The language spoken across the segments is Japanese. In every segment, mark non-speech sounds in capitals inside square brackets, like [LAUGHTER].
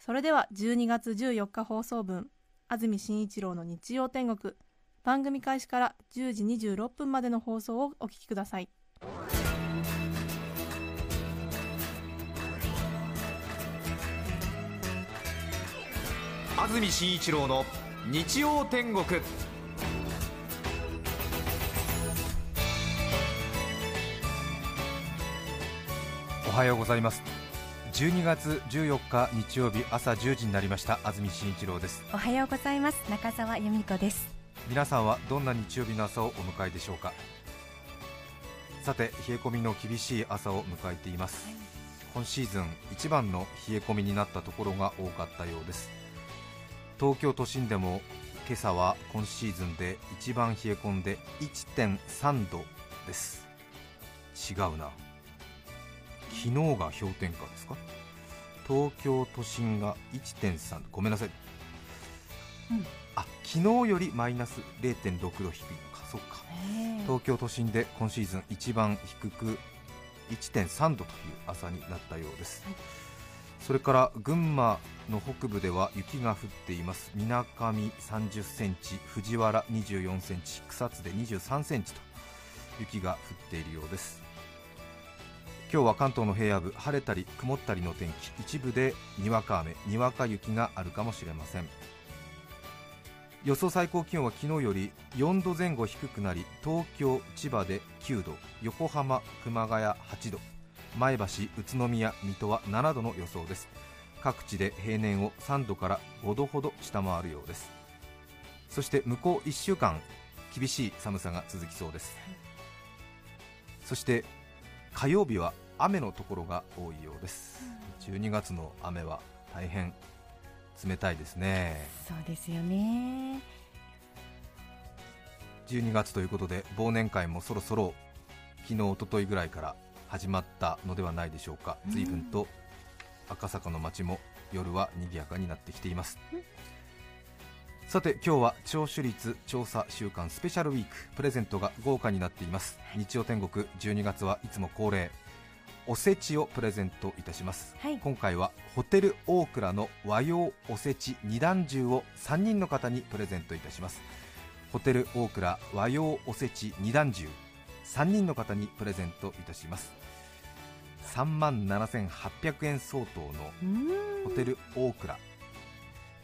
それでは12月14日放送分安住紳一郎の日曜天国。番組開始から10時26分までの放送をお聞きください。安住紳一郎の日曜天国。おはようございます。12月14日日曜日朝10時になりました。安住紳一郎です。おはようございます。中澤由美子です。皆さんはどんな日曜日の朝をお迎えでしょうか？さて冷え込みの厳しい朝を迎えています、今シーズン一番の冷え込みになったところが多かったようです。東京都心でも今朝は今シーズンで一番冷え込んで1.3度です。違うな昨日が氷点下ですか？東京都心が1.3度。ごめんなさい、うん。あ昨日よりマイナス0.6度低いのか。そっか。東京都心で今シーズン一番低く1.3度という朝になったようです、はい。それから群馬の北部では雪が降っています。みなかみ30センチ藤原24センチ草津で23センチと雪が降っているようです今日は関東の平野部晴れたり曇ったりの天気。一部でにわか雨にわか雪があるかもしれません。予想最高気温は昨日より4度前後低くなり東京、千葉で9度横浜、熊谷8度前橋、宇都宮、水戸は7度の予想です。各地で平年を3度から5度ほど下回るようです。そして向こう1週間厳しい寒さが続きそうです。そして火曜日は雨のところが多いようです。12月の雨は大変冷たいですね。そうですよね。12月ということで忘年会もそろそろ昨日、一昨日ぐらいから始まったのではないでしょうか、うん。随分と赤坂の街も夜は賑やかになってきています、さて今日は聴取率調査週間スペシャルウィークプレゼントが豪華になっています。日曜天国12月はいつも恒例おせちをプレゼントいたします。はい。今回はホテルオークラの和洋おせち二段重を3人の方にプレゼントいたします。ホテルオークラ和洋おせち二段重3人の方にプレゼントいたします。3万7800円相当のホテルオークラ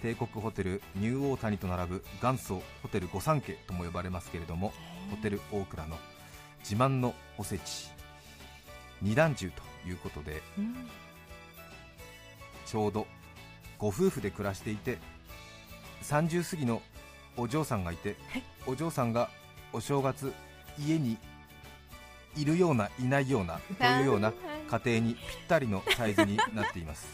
帝国ホテルニューオータニと並ぶ元祖ホテル御三家とも呼ばれますけれどもホテルオークラの自慢のおせち二段重ということでうん。ちょうどご夫婦で暮らしていて30過ぎのお嬢さんがいて、はい。お嬢さんがお正月家にいるようないないようなというような家庭にぴったりのサイズになっています。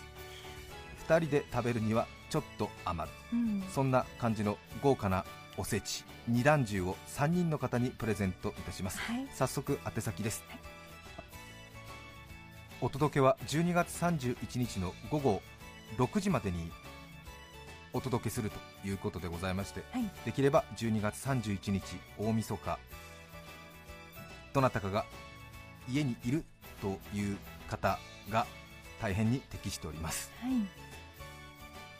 [LAUGHS] 2人で食べるにはちょっと余る。うん。そんな感じの豪華なおせち。二段重を3人の方にプレゼントいたします。はい。早速宛先です、お届けは12月31日の午後6時までにお届けするということでございまして、はい。できれば12月31日大晦日どなたかが家にいるという方が大変に適しております。はい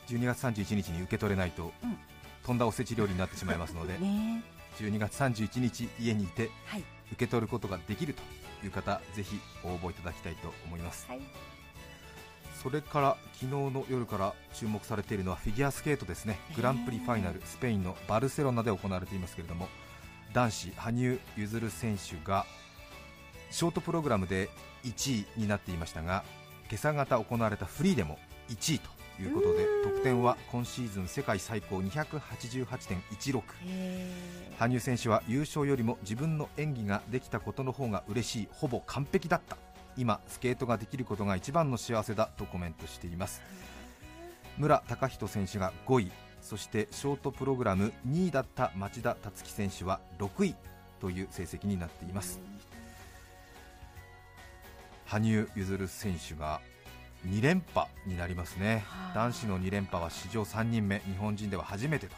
12月31日に受け取れないと、うん。とんだおせち料理になってしまいますのでね12月31日家にいてはい。受け取ることができるという方ぜひ応募いただきたいと思います。はい。それから昨日の夜から注目されているのはフィギュアスケートですね。グランプリファイナルスペインのバルセロナで行われていますけれども男子羽生結弦選手がショートプログラムで1位になっていましたが今朝方行われたフリーでも1位ということで得点は今シーズン世界最高288.16へ羽生選手は優勝よりも自分の演技ができたことの方が嬉しい。ほぼ完璧だった。今スケートができることが一番の幸せだとコメントしています。村隆人選手が5位。そしてショートプログラム2位だった町田達樹選手は6位という成績になっています。羽生結弦選手が2連覇になりますね。はあ。男子の2連覇は史上3人目。日本人では初めてと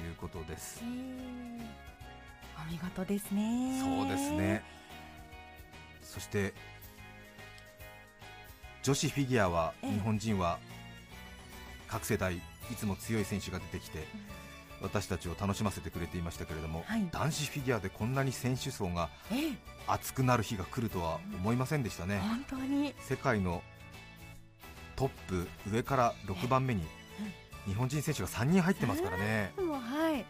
いうことです。お見事ですね。そうですね。そして女子フィギュアはええ。日本人は各世代いつも強い選手が出てきて私たちを楽しませてくれていましたけれども、はい。男子フィギュアでこんなに選手層がええ。熱くなる日が来るとは思いませんでしたね。本当に。世界のトップ上から6番目に日本人選手が3人入ってますからね。はい。わ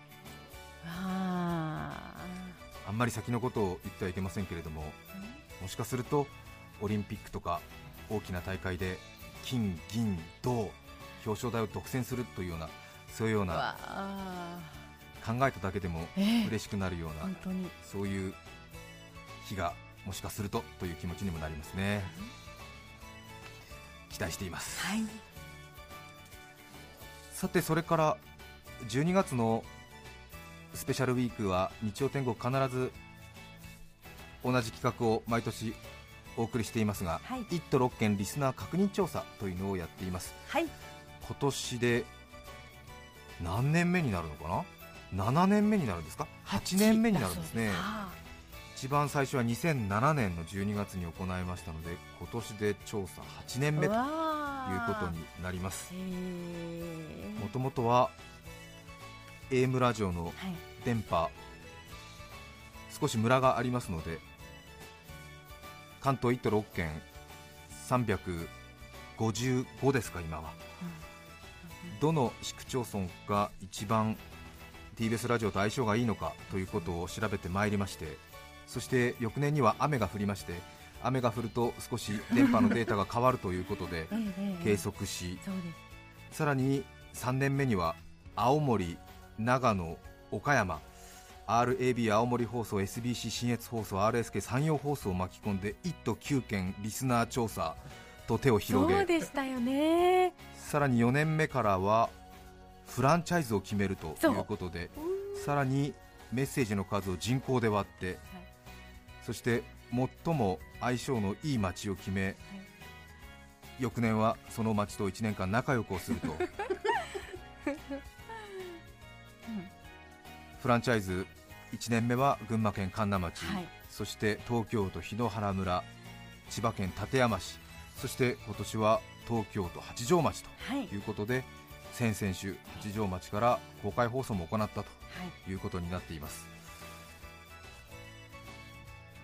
ああんまり先のことを言ってはいけませんけれどももしかするとオリンピックとか大きな大会で金、銀、銅表彰台を独占するというようなそういうような考えただけでもええ。嬉しくなるようなそういう日がもしかするとという気持ちにもなりますね期待しています。はい。さてそれから12月のスペシャルウィークは日曜天国必ず同じ企画を毎年お送りしていますがはい。1都6県リスナー確認調査というのをやっています。はい。今年で何年目になるのかな？7年目になるんですか？8年目になるんですね。あ一番最初は2007年の12月に行いましたので今年で調査8年目ということになります。もともとは AM ラジオのはい。電波少しムラがありますので関東1都6県355ですか今は。どの市区町村が一番 TBS ラジオと相性がいいのかということを調べてまいりましてそして翌年には雨が降りまして雨が降ると少し電波のデータが変わるということで [LAUGHS] 計測しさらに3年目には青森、長野、岡山 RAB 青森放送 SBC 信越放送 RSK 山陽放送を巻き込んで1都9県リスナー調査と手を広そうげでしたよね。さらに4年目からはフランチャイズを決めるということでさらにメッセージの数を人口で割って、そして最も相性のいい街を決め、翌年はその街と1年間仲良くをすると。[LAUGHS] フランチャイズ1年目は群馬県神流町、はい。そして東京都檜原村。千葉県館山市。そして今年は東京都八丈町とはいうことで先々週八丈町から公開放送も行ったとはい。いうことになっています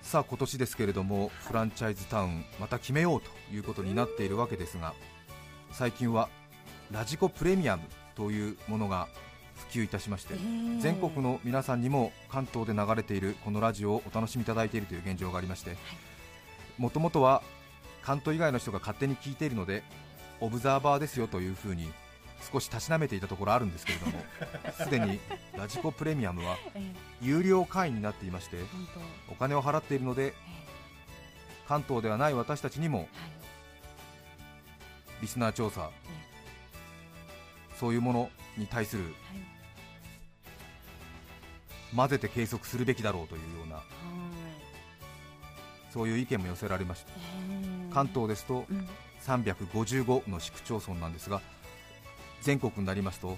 さあ今年ですけれどもフランチャイズタウンまた決めようということになっているわけですが最近はラジコプレミアムというものが普及いたしましてええ全国の皆さんにも関東で流れているこのラジオをお楽しみいただいているという現状がありましてもともとは関東以外の人が勝手に聞いているのでオブザーバーですよというふうに少したしなめていたところあるんですけれども [LAUGHS] すでにラジコプレミアムはええ。有料会員になっていましてお金を払っているのでえ関東ではない私たちにもリスナー調査えそういうものに対する混ぜて計測するべきだろうというようなはい。そういう意見も寄せられました。ええ。関東ですとうん。355の市区町村なんですが全国になりますと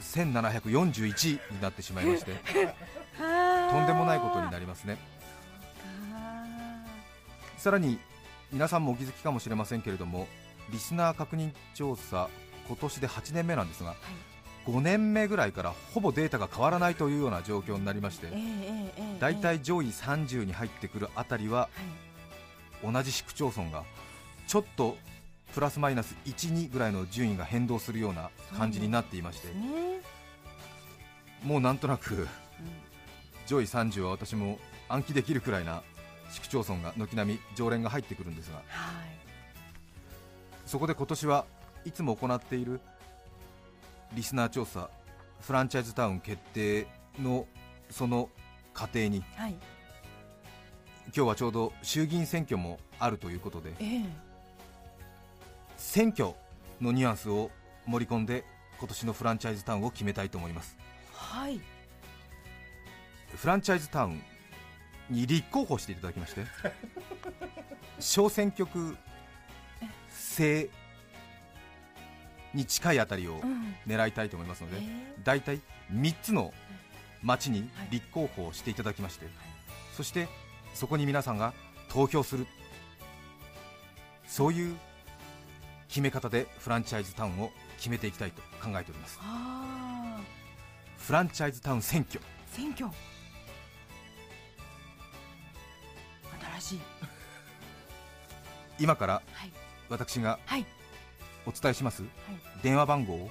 1741になってしまいまして [LAUGHS] とんでもないことになりますね。さらに皆さんもお気づきかもしれませんけれどもリスナー確認調査今年で8年目なんですが5年目ぐらいからほぼデータが変わらないというような状況になりましてええええええだいたい上位30に入ってくるあたりははい。同じ市区町村がちょっとプラスマイナス1、2ぐらいの順位が変動するような感じになっていましてね。もうなんとなくうん上位30は私も暗記できるくらいな市区町村が軒並み常連が入ってくるんですがはい。そこで今年はいつも行っているリスナー調査フランチャイズタウン決定のその過程にはい。今日はちょうど衆議院選挙もあるということでええ選挙のニュアンスを盛り込んで今年のフランチャイズタウンを決めたいと思います。はい。フランチャイズタウンに立候補していただきまして [LAUGHS] 小選挙区制に近いあたりをうん。狙いたいと思いますので、え大体3つの町に立候補していただきまして、そしてそこに皆さんが投票する。そういう決め方でフランチャイズタウンを決めていきたいと考えております。あフランチャイズタウン選挙。ー選挙。新しい。今からはい。私がはい。お伝えしますはい。電話番号をはい。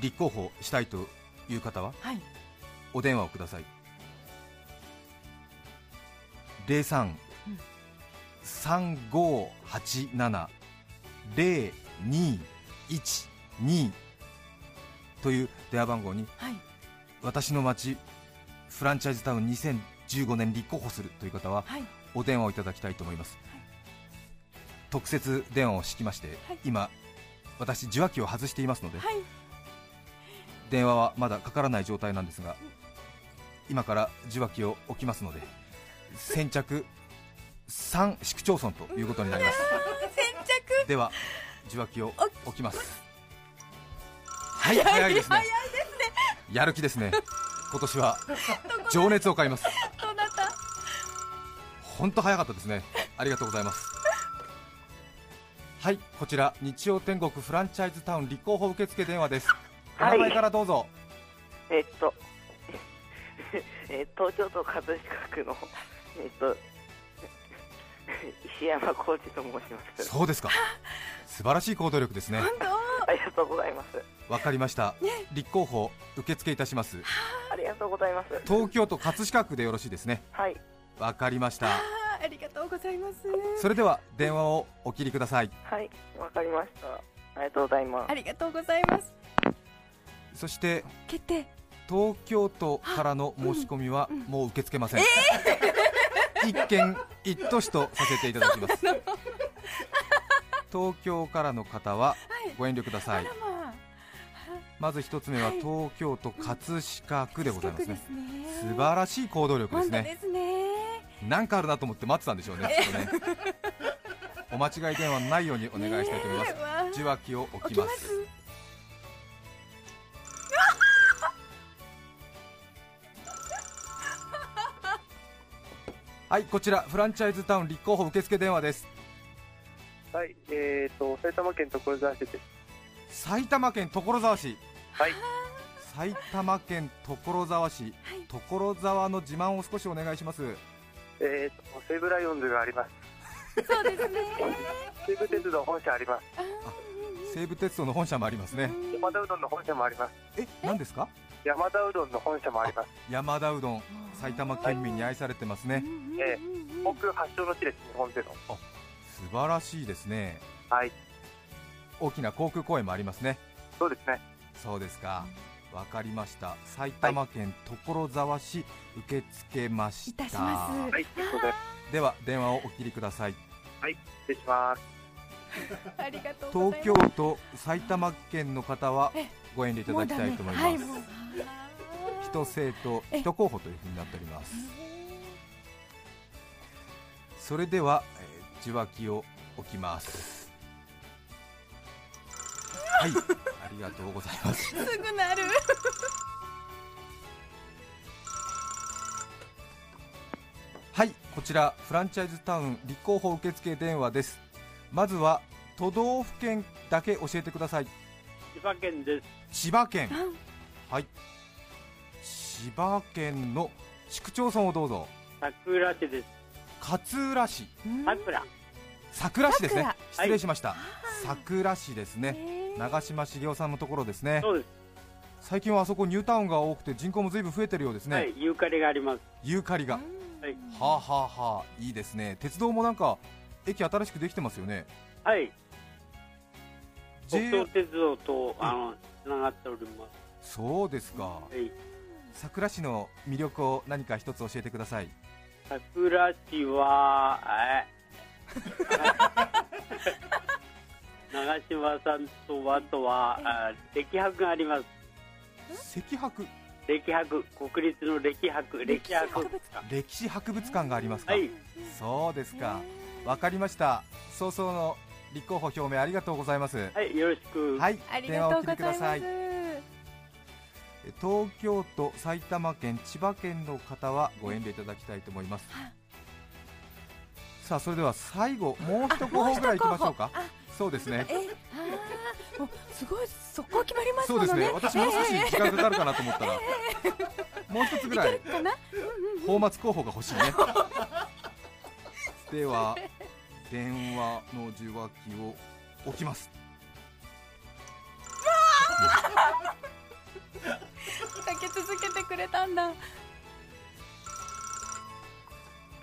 立候補したいという方ははい。お電話をください。03うん3587 0212という電話番号にはい。私の町フランチャイズタウン2015年立候補するという方ははい。お電話をいただきたいと思います、特設電話を敷きまして、はい。今私受話器を外していますので、はい。電話はまだかからない状態なんですが今から受話器を置きますので先着3市区町村ということになります。先着。では受話器を置きます。はい早いですね。やる気ですね。今年は情熱を買います。どなた？本当早かったですね。ありがとうございます。はいこちら日曜天国フランチャイズタウン立候補受付電話です。おはい。名前からどうぞ、えっと、[LAUGHS] え東京都葛飾区の、えっと、石山浩二と申します。そうですか。素晴らしい行動力ですね。ありがとうございます。わかりました、立候補受付いたします。ありがとうございます。東京都葛飾区でよろしいですね。はい、わかりました。ありがとうございます。それでは電話をお切りください。はい、わかりました。ありがとうございます。あ。りがとうございます。そして決定。東京都からの申し込みはもう受け付けません、一件一都市とさせていただきます。東京からの方はご遠慮ください。あらまず一つ目ははい。東京都葛飾区でございますね。近くですね素晴らしい行動力ですね。本当ですね。なんかあるなと思って待ってたんでしょうねね。[LAUGHS] お間違い電話のないようにお願いしたいと思います。受話器を置きますはいこちらフランチャイズタウン立候補受付電話です。はい、えーと、埼玉県所沢市です。埼玉県所沢市。はい、埼玉県所沢市。はい。所沢の自慢を少しお願いします。えーと、西武ライオンズがあります。そうですね。西武鉄道本社あります。あ西武鉄道の本社もありますね。山田うどんの本社もあります。え何ですか？山田うどんの本社もあります。山田うどん埼玉県民に愛されてますねえ僕発祥の地です、日本での。素晴らしいですねはい、大きな航空公園もありますねそうですね。そうですかわかりました埼玉県所沢市受け付けましたいたしますは。では電話をお切りください失礼します。東京都埼玉県の方はえご遠慮いただきたいと思います、はいもう。一政党え一候補というふうになっております。それでは、えー受話器を置きます。[LAUGHS] はいありがとうございます。すぐなる。はいこちらフランチャイズタウン立候補受付電話ですまずは都道府県だけ教えてください。千葉県です。千葉県。はい。千葉県の市区町村をどうぞ。桜市です。勝浦市。桜。桜市ですね。桜。失礼しました、桜市ですね。ね長嶋茂雄さんのところですね。そうです。最近はあそこニュータウンが多くて人口も随分増えてるようですね、はい、ユーカリがあります。ユーカリが、はい。はあはあはあいいですね。鉄道もなんか駅新しくできてますよね。はい。北東鉄道と、あの、つながっておりまそうですか。す。はい。桜市の魅力を何か一つ教えてください。桜市は、え？[LAUGHS] 長嶋さんとあとはあ歴博があります。石博歴博。国立の歴博。歴博博物館。歴史博物館がありますか、はい。そうですかわかりました。早々の立候補表明ありがとうございます。はいよろしく。はい電話を切がとうございます。りください。東京都埼玉県千葉県の方はご遠慮いただきたいと思います。さあそれでは最後もう一候補ぐらいいきましょうか。そうですね。えあーもうすごい速攻決まりますそうですね。私もう少し時間かかるかなと思ったら。もう一つぐらい。泡沫候補が欲しいねでは電話の受話器を置きます。[LAUGHS] かけ続けてくれたんだ。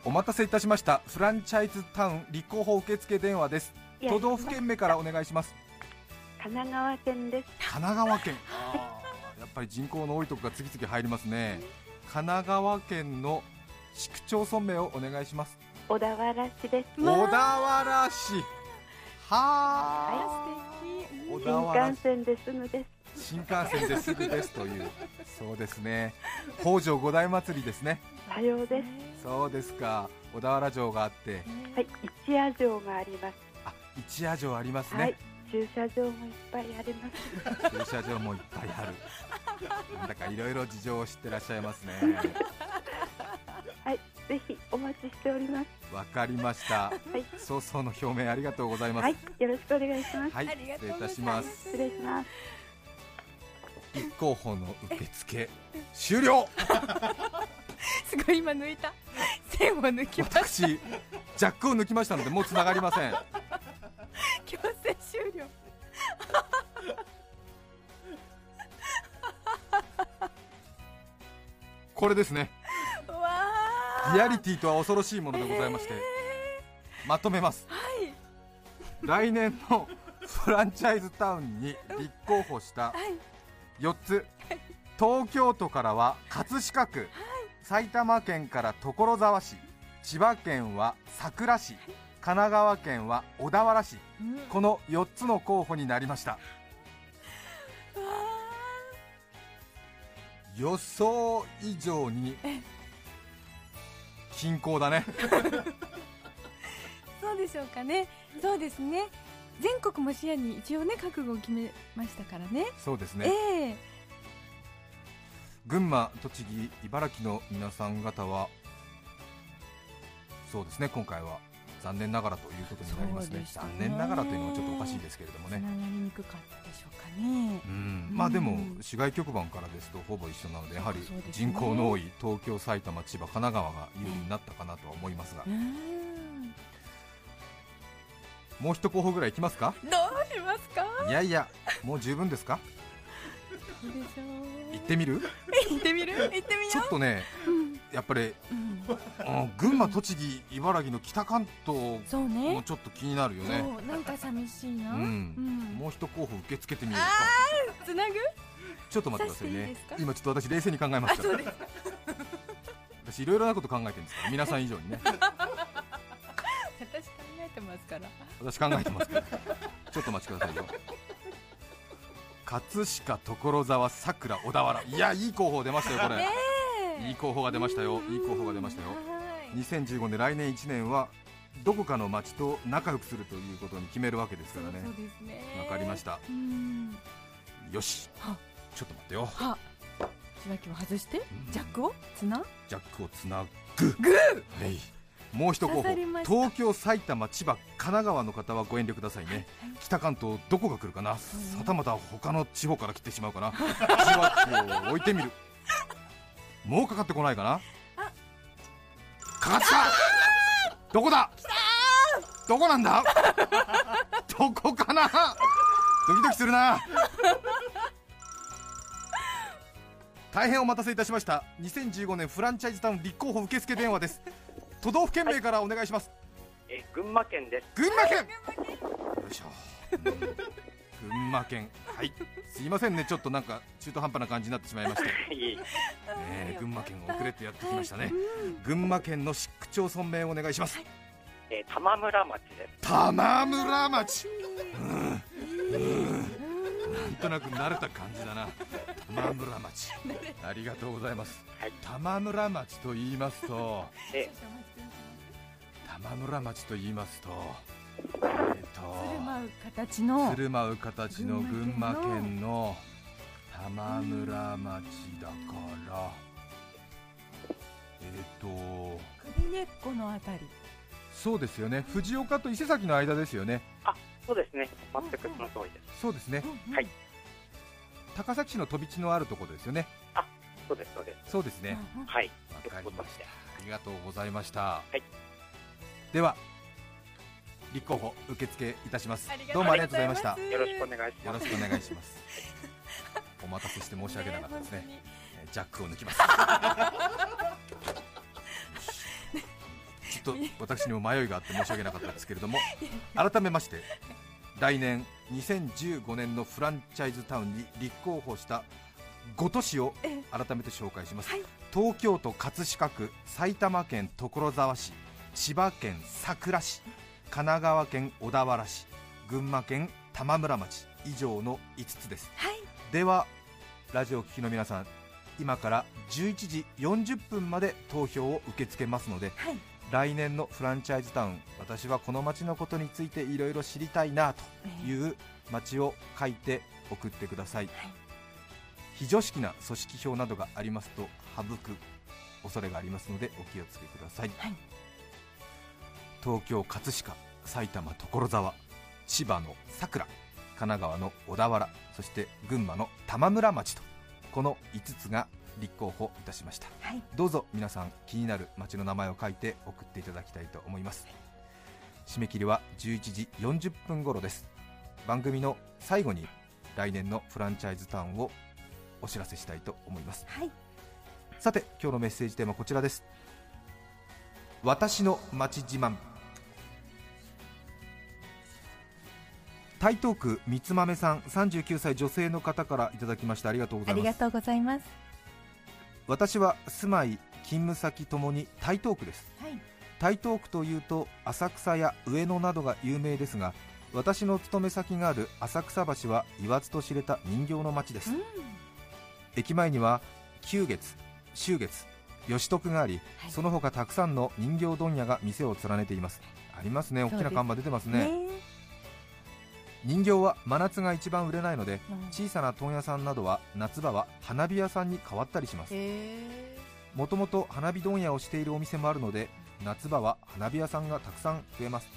お待たせいたしました。フランチャイズタウン立候補受付電話です。都道府県名からお願いします。神奈川県です。神奈川県。やっぱり人口の多いところが次々入りますね。神奈川県の市区町村名をお願いします小田原市です。小田原市。はあ、小田原市。新幹線ですぐです。新幹線です。ぐですというそうですね。北条五代祭りですね。さようです。そうですか。小田原城があって。はい、一夜城があります。あ一夜城ありますね、はい、駐車場もいっぱいあります。駐車場もいっぱいある。なんだかいろいろ事情を知ってらっしゃいますね。[LAUGHS] はい、ぜひお待ちしております。わかりました。い。早々の表明ありがとうございます。はい、よろしくお願いします。はい。ありがと失礼いうございます。たします。失礼します。立候補の受付終了。[LAUGHS] すごい今抜いた。線を抜きました。私ジャックを抜きましたのでもうつながりません。強制終了。これですねリアリティとは恐ろしいものでございまして、まとめます、来年のフランチャイズタウンに立候補した4つ、東京都からは葛飾区、埼玉県から所沢市千葉県は佐倉市神奈川県は小田原市、この4つの候補になりました。予想以上に均衡だね。[LAUGHS] そうでしょうかね。そうですね。全国も視野に一応ね覚悟を決めましたからね。そうですね、ええ。群馬、栃木、茨城の皆さん方はそうですね今回は残念ながらということになりますね。ね。残念ながらというのはちょっとおかしいですけれどもね。つながりにくかったでしょうかね。うん。まあでもうん市外局番からですとほぼ一緒なのでやはり人口の多い東京、埼玉、千葉、神奈川が有利になったかなとは思いますが。もう一候補ぐらいいきますか？どうしますか？いやいやもう十分ですか？[LAUGHS] 行ってみる？行ってみる？行ってみちよょっとねう、うんやっぱりうん、うん群馬、栃木、茨城の北関東もちょっと気になるよね。そうなんか寂しいな、うん。うん。もう一候補受け付けてみようか。つなぐ？ちょっと待ってくださいね。いい今ちょっと私冷静に考えました私いろいろなこと考えてるんですから皆さん以上にね。私考えてますから。私考えてますから。ちょっとお待ちくださいよ。葛飾所沢さくら小田原。いやいい候補出ましたよこれ、いい候補が出ましたよ。いい候補が出ましたよ。はい。2015年来年1年はどこかの町と仲良くするということに決めるわけですからね。わかりました。うん。よし。は。ちょっと待ってよ。は。受話器を外してうん。ジャックをつなジャックをつなぐ。グー！はい。もう一候補東京、埼玉、千葉、神奈川の方はご遠慮くださいね、北関東、どこが来るかな、はたまた他の地方から来てしまうかな、受話器を置いてみる、もうかかってこないかな、かかった、どこだ、どこなんだ、どこかな、ドキドキするな。大変お待たせいたしました。2015年フランチャイズタウン立候補受付電話です。都道府県名からお願いします。え群馬県です。群馬県！よいしょ、うん群馬県はい。すいませんね。ちょっとなんか中途半端な感じになってしまいまして、[LAUGHS] いい。ねえ群馬県遅れてやってきましたね。群馬県の市区町村名をお願いします。えー玉村町です。玉村町。うん。となく慣れた感じだな。玉村町。[LAUGHS] ありがとうございます、はい。玉村町と言いますと。え玉村町と言いますとえっ、つるまとう形のつるまう形の群群馬馬県県の玉村町だから。えっ、と首根っこのあたり。そうですよね。藤岡と伊勢崎の間ですよね。そうですね。全くその通りです。そうですね。はい。高崎市の飛び地のあるところですよね。そうです、そうです。そうですね。はい。わかりました。よありがとうございました、い。では立候補受付いたします。どうもありがとうございました。すろしくお願いします。よろしくお願いします。お待たせして申し訳なかったですね。ねえージャックを抜きます。[LAUGHS] ちょっと私にも迷いがあって申し訳なかったですけれども改めまして来年2015年のフランチャイズタウンに立候補した5都市をえ。改めて紹介します、はい。東京都葛飾区埼玉県所沢市千葉県佐倉市神奈川県小田原市群馬県玉村町以上の5つです。はい。ではラジオを聴きの皆さん今から11時40分まで投票を受け付けますのではい。来年のフランチャイズタウン私はこの街のことについていろいろ知りたいなという街を書いて送ってください、非常識な組織票などがありますと省く恐れがありますのでお気をつけください、はい東京葛飾埼玉所沢千葉の佐倉神奈川の小田原そして群馬の玉村町とこの5つが立候補いたしました。はい。どうぞ皆さん気になる町の名前を書いて送っていただきたいと思います。締め切りは11時40分頃です。番組の最後に来年のフランチャイズタウンをお知らせしたいと思います。はい。さて今日のメッセージテーマはこちらです。私の町自慢台東区三つ豆さん39歳女性の方からいただきました。ありがとうございます。ありがとうございます。私は住まい勤務先ともに台東区です。はい。台東区というと浅草や上野などが有名ですが私の勤め先がある浅草橋は言わずと知れた人形の街です、駅前には旧月秋月吉徳があり、はい。その他たくさんの人形問屋が店を連ねています。ありますね。大きな看板出てますね。ね人形は真夏が一番売れないのでうん。小さな問屋さんなどは夏場は花火屋さんに変わったりします。へもともと花火問屋をしているお店もあるので夏場は花火屋さんがたくさん増えます。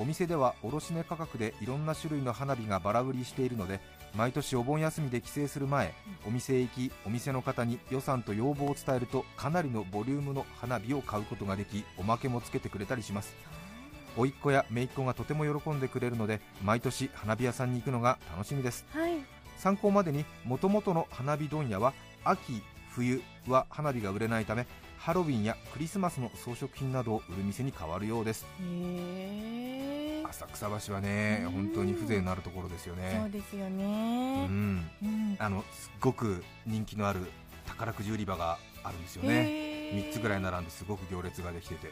お店では卸値価格でいろんな種類の花火がバラ売りしているので毎年お盆休みで帰省する前お店へ行きお店の方に予算と要望を伝えるとかなりのボリュームの花火を買うことができおまけもつけてくれたりします甥っ子や姪っ子がとても喜んでくれるので毎年花火屋さんに行くのが楽しみです。はい。参考までにもともとの花火問屋は秋冬は花火が売れないためハロウィンやクリスマスの装飾品などを売る店に変わるようです。浅草橋はねうん。本当に風情のあるところですよそねうですようねん。うん。あのすっごく人気のある宝くじ売り場があるんですよね3つぐらい並んですごく行列ができてて。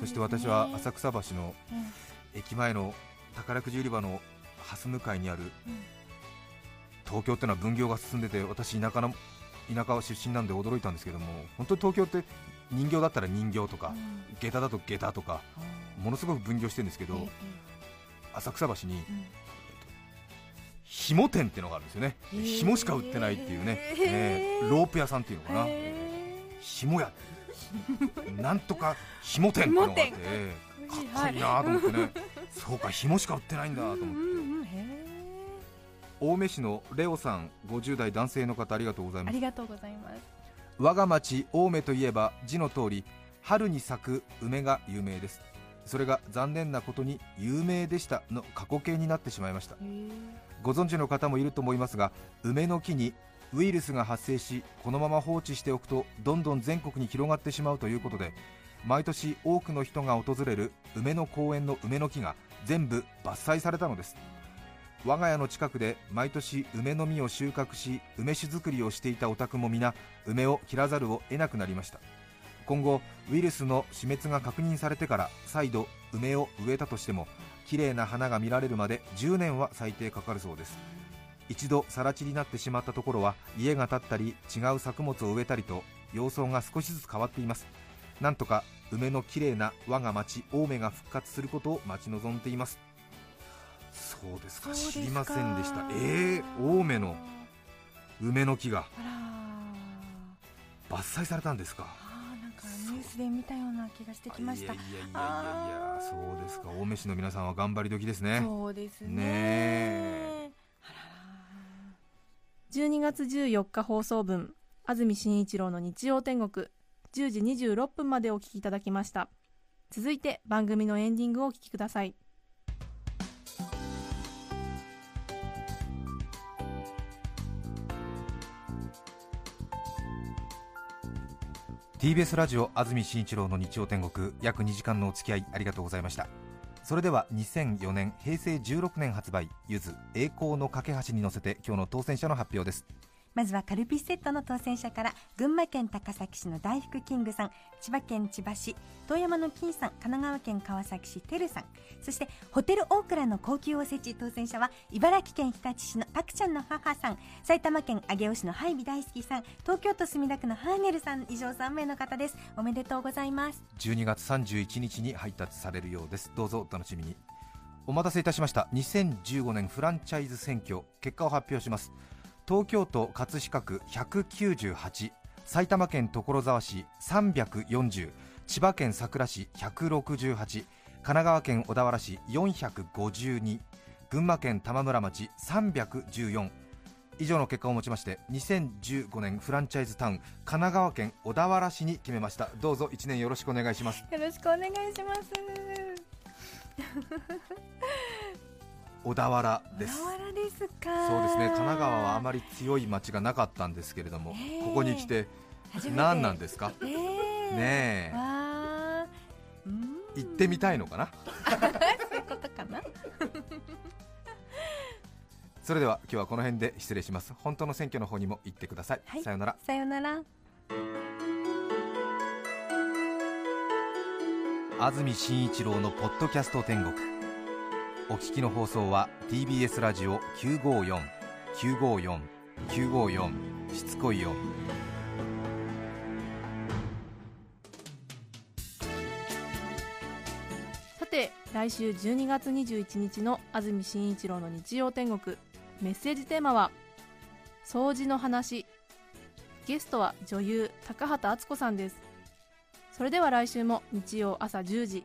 そして私は浅草橋のうん。駅前の宝くじ売り場の蓮向かいにあるうん。東京ってのは分業が進んでて私田舎の田舎出身なんで驚いたんですけども本当に東京って人形だったら人形とかうん。下駄だと下駄とかものすごく分業してるんですけどえ浅草橋に紐店っていうのがあるんですよね。紐しか売ってないっていうね、えーロープ屋さんっていうのかな。へ紐屋 [LAUGHS] なんとか紐店ってのがあってかっこいいなと思ってね。そうか紐しか売ってないんだと思って。青梅市のレオさん50代男性の方ありがとうございます。ーありがとうございます。我が町青梅といえば字の通り春に咲く梅が有名です。それが残念なことに有名でしたの過去形になってしまいました。ご存知の方もいると思いますが梅の木にウイルスが発生しこのまま放置しておくとどんどん全国に広がってしまうということで毎年多くの人が訪れる梅の公園の梅の木が全部伐採されたのです。我が家の近くで毎年梅の実を収穫し梅酒作りをしていたお宅も皆梅を切らざるを得なくなりました。今後ウイルスの死滅が確認されてから再度梅を植えたとしても綺麗な花が見られるまで10年は最低かかるそうです。一度更地になってしまったところは家が建ったり違う作物を植えたりと様相が少しずつ変わっています。なんとか梅の綺麗な我が町青梅が復活することを待ち望んでいます。そうですか知りませんでした。えー、青梅の梅の木が。伐採されたんですか。あーなんかニュースで見たような気がしてきました。いやいやいやいやそうですか。青梅市の皆さんは頑張り時ですね。そうですね。ね12月14日放送分安住紳一郎の日曜天国10時26分までお聞きいただきました。続いて番組のエンディングをお聞きください。TBS ラジオ安住紳一郎の日曜天国約2時間のお付き合いありがとうございました。それでは2004年平成16年発売ゆず栄光の架け橋に乗せて今日の当選者の発表です。まずはカルピスセットの当選者から群馬県高崎市の大福キングさん千葉県千葉市遠山の金さん神奈川県川崎市てるさんそしてホテルオークラの高級おせち当選者は茨城県日立市のたくちゃんの母さん埼玉県上尾市のハイビ大好きさん東京都墨田区のハーネルさん以上3名の方です。おめでとうございます。12月31日に配達されるようです。どうぞお楽しみに。お待たせいたしました。2015年フランチャイズ選挙結果を発表します。東京都葛飾区198埼玉県所沢市340千葉県佐倉市168神奈川県小田原市452群馬県玉村町314以上の結果をもちまして2015年フランチャイズタウン神奈川県小田原市に決めました。どうぞ1年よろしくお願いします。よろしくお願いします。小田原です。小田原ですか。そうですね。神奈川はあまり強い町がなかったんですけれども、へーここに来て何なんですか？えー、ねえ。行ってみたいのかな？そういうことかな？[LAUGHS] それでは今日はこの辺で失礼します。本当の選挙の方にも行ってください、はい。さようなら。さよなら。安住紳一郎のポッドキャスト天国お聞きの放送は TBS ラジオ954954-954しつこいよ。さて来週12月21日の安住紳一郎の日曜天国。メッセージテーマは「掃除の話」ゲストは女優高畑敦子さんです。それでは来週も日曜朝10時。